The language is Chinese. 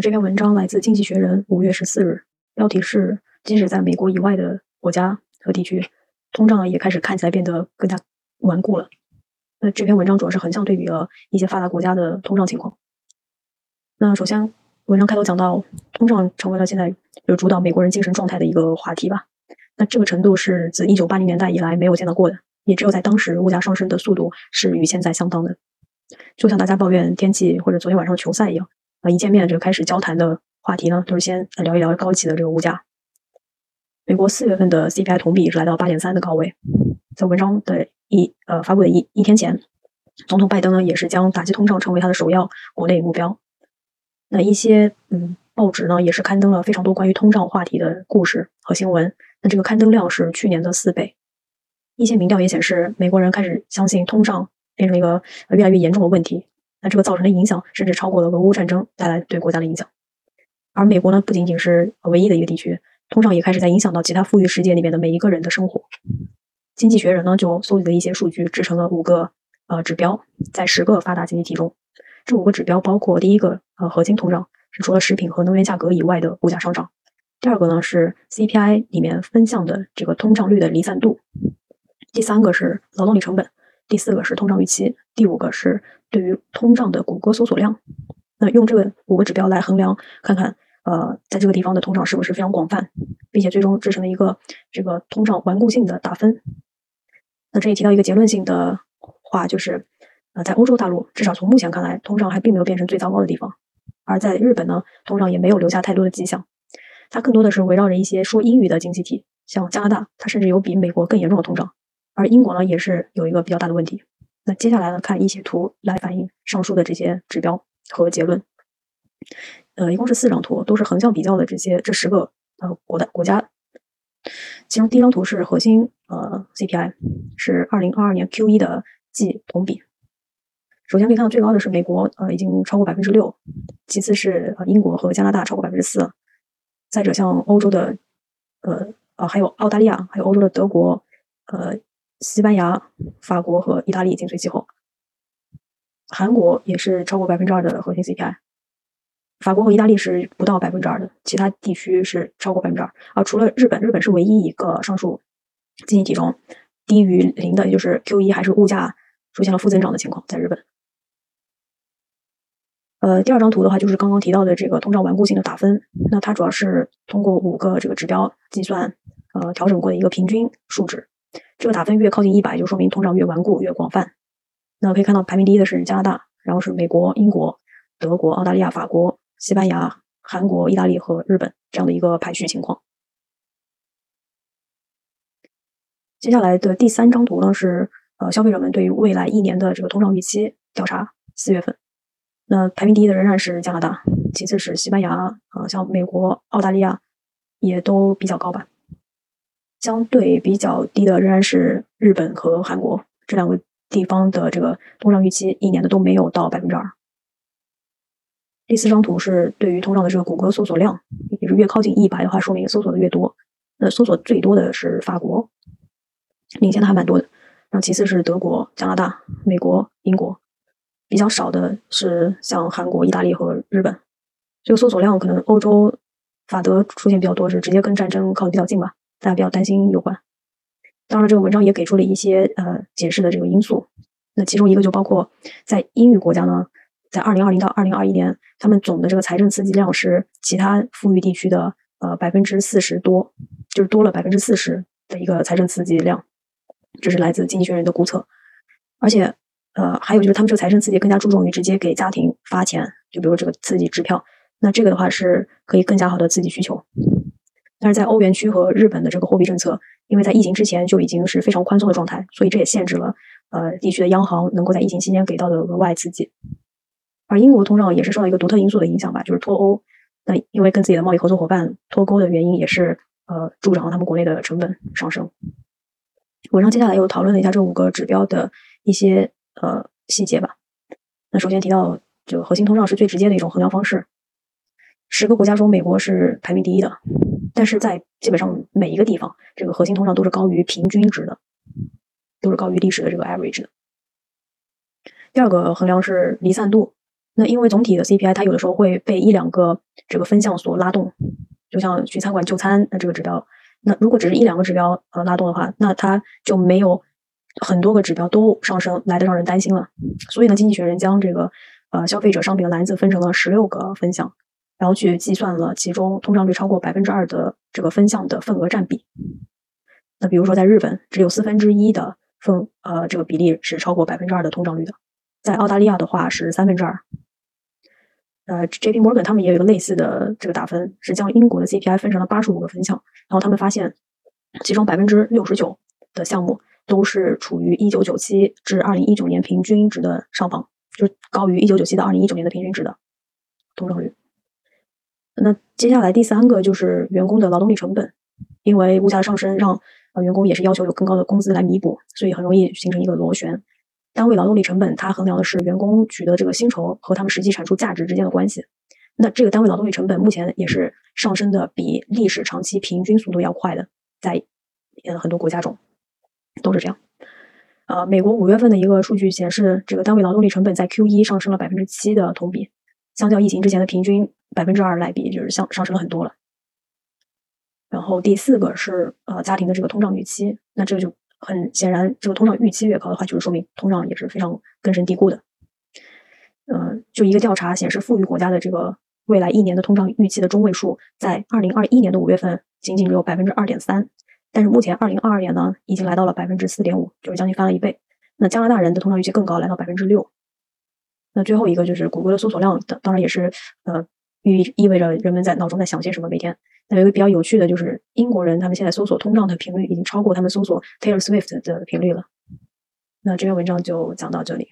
这篇文章来自《经济学人》五月十四日，标题是“即使在美国以外的国家和地区，通胀也开始看起来变得更加顽固了”。那这篇文章主要是横向对比了一些发达国家的通胀情况。那首先，文章开头讲到，通胀成为了现在就主导美国人精神状态的一个话题吧。那这个程度是自一九八零年代以来没有见到过的，也只有在当时物价上升的速度是与现在相当的。就像大家抱怨天气或者昨天晚上球赛一样。啊，一见面就开始交谈的话题呢，都是先聊一聊高企的这个物价。美国四月份的 CPI 同比是来到八点三的高位，在文章的一呃发布的一一天前，总统拜登呢也是将打击通胀成为他的首要国内目标。那一些嗯报纸呢也是刊登了非常多关于通胀话题的故事和新闻，那这个刊登量是去年的四倍。一些民调也显示，美国人开始相信通胀变成一个越来越严重的问题。那这个造成的影响，甚至超过了俄乌战争带来对国家的影响。而美国呢，不仅仅是唯一的一个地区，通胀也开始在影响到其他富裕世界里面的每一个人的生活。经济学人呢，就搜集了一些数据，制成了五个呃指标，在十个发达经济体中，这五个指标包括第一个呃核心通胀，是除了食品和能源价格以外的物价上涨；第二个呢是 CPI 里面分项的这个通胀率的离散度；第三个是劳动力成本；第四个是通胀预期；第五个是。对于通胀的谷歌搜索量，那用这个五个指标来衡量，看看呃，在这个地方的通胀是不是非常广泛，并且最终制成了一个这个通胀顽固性的打分。那这里提到一个结论性的话，就是呃，在欧洲大陆，至少从目前看来，通胀还并没有变成最糟糕的地方；而在日本呢，通胀也没有留下太多的迹象，它更多的是围绕着一些说英语的经济体，像加拿大，它甚至有比美国更严重的通胀，而英国呢，也是有一个比较大的问题。那接下来呢，看一些图来反映上述的这些指标和结论。呃，一共是四张图，都是横向比较的这些这十个呃国的国家。其中第一张图是核心呃 CPI，是二零二二年 Q 一的季同比。首先可以看到最高的是美国，呃，已经超过百分之六；其次是呃英国和加拿大超过百分之四；再者像欧洲的呃呃还有澳大利亚，还有欧洲的德国，呃。西班牙、法国和意大利紧随其后，韩国也是超过百分之二的核心 CPI，法国和意大利是不到百分之二的，其他地区是超过百分之二。啊，除了日本，日本是唯一一个上述经济体中低于零的，也就是 Q 一还是物价出现了负增长的情况，在日本。呃，第二张图的话就是刚刚提到的这个通胀顽固性的打分，那它主要是通过五个这个指标计算，呃，调整过的一个平均数值。这个打分越靠近一百，就说明通胀越顽固、越广泛。那可以看到，排名第一的是加拿大，然后是美国、英国、德国、澳大利亚、法国、西班牙、韩国、意大利和日本这样的一个排序情况。接下来的第三张图呢是呃消费者们对于未来一年的这个通胀预期调查，四月份。那排名第一的仍然是加拿大，其次是西班牙，呃，像美国、澳大利亚也都比较高吧。相对比较低的仍然是日本和韩国这两个地方的这个通胀预期，一年的都没有到百分之二。第四张图是对于通胀的这个谷歌搜索量，也是越靠近一百的话，说明搜索的越多。那搜索最多的是法国，领先的还蛮多的。然后其次是德国、加拿大、美国、英国，比较少的是像韩国、意大利和日本。这个搜索量可能欧洲、法德出现比较多，是直接跟战争靠的比较近吧。大家比较担心有关，当然这个文章也给出了一些呃解释的这个因素。那其中一个就包括在英语国家呢，在二零二零到二零二一年，他们总的这个财政刺激量是其他富裕地区的呃百分之四十多，就是多了百分之四十的一个财政刺激量，这是来自经济学人的估测。而且呃还有就是他们这个财政刺激更加注重于直接给家庭发钱，就比如这个刺激支票，那这个的话是可以更加好的刺激需求。但是在欧元区和日本的这个货币政策，因为在疫情之前就已经是非常宽松的状态，所以这也限制了呃地区的央行能够在疫情期间给到的额外刺激。而英国通胀也是受到一个独特因素的影响吧，就是脱欧。那因为跟自己的贸易合作伙伴脱钩的原因，也是呃助长了他们国内的成本上升。文章接下来又讨论了一下这五个指标的一些呃细节吧。那首先提到，这个核心通胀是最直接的一种衡量方式。十个国家中，美国是排名第一的。但是在基本上每一个地方，这个核心通胀都是高于平均值的，都是高于历史的这个 average 的。第二个衡量是离散度，那因为总体的 CPI 它有的时候会被一两个这个分项所拉动，就像去餐馆就餐那这个指标，那如果只是一两个指标呃拉动的话，那它就没有很多个指标都上升来的让人担心了。所以呢，经济学人将这个呃消费者商品的篮子分成了十六个分项，然后去计算了其中通胀率超过百分之二的这个分项的份额占比。那比如说在日本，只有四分之一的份呃这个比例是超过百分之二的通胀率的，在澳大利亚的话是三分之二。呃，J.P. Morgan 他们也有一个类似的这个打分，是将英国的 CPI 分成了八十五个分项，然后他们发现，其中百分之六十九的项目都是处于一九九七至二零一九年平均值的上方，就是高于一九九七到二零一九年的平均值的通胀率。那接下来第三个就是员工的劳动力成本，因为物价上升，让呃员工也是要求有更高的工资来弥补，所以很容易形成一个螺旋。单位劳动力成本，它衡量的是员工取得这个薪酬和他们实际产出价值之间的关系。那这个单位劳动力成本目前也是上升的比历史长期平均速度要快的，在呃很多国家中都是这样。呃，美国五月份的一个数据显示，这个单位劳动力成本在 Q 一上升了百分之七的同比，相较疫情之前的平均百分之二来比，就是上上升了很多了。然后第四个是呃家庭的这个通胀预期，那这个就。很显然，这个通胀预期越高的话，就是说明通胀也是非常根深蒂固的。呃，就一个调查显示，富裕国家的这个未来一年的通胀预期的中位数，在二零二一年的五月份仅仅只有百分之二点三，但是目前二零二二年呢，已经来到了百分之四点五，就是将近翻了一倍。那加拿大人的通胀预期更高，来到百分之六。那最后一个就是谷歌的搜索量，的当然也是呃。意意味着人们在脑中在想些什么？每天，那有一个比较有趣的就是，英国人他们现在搜索通胀的频率已经超过他们搜索 Taylor Swift 的频率了。那这篇文章就讲到这里。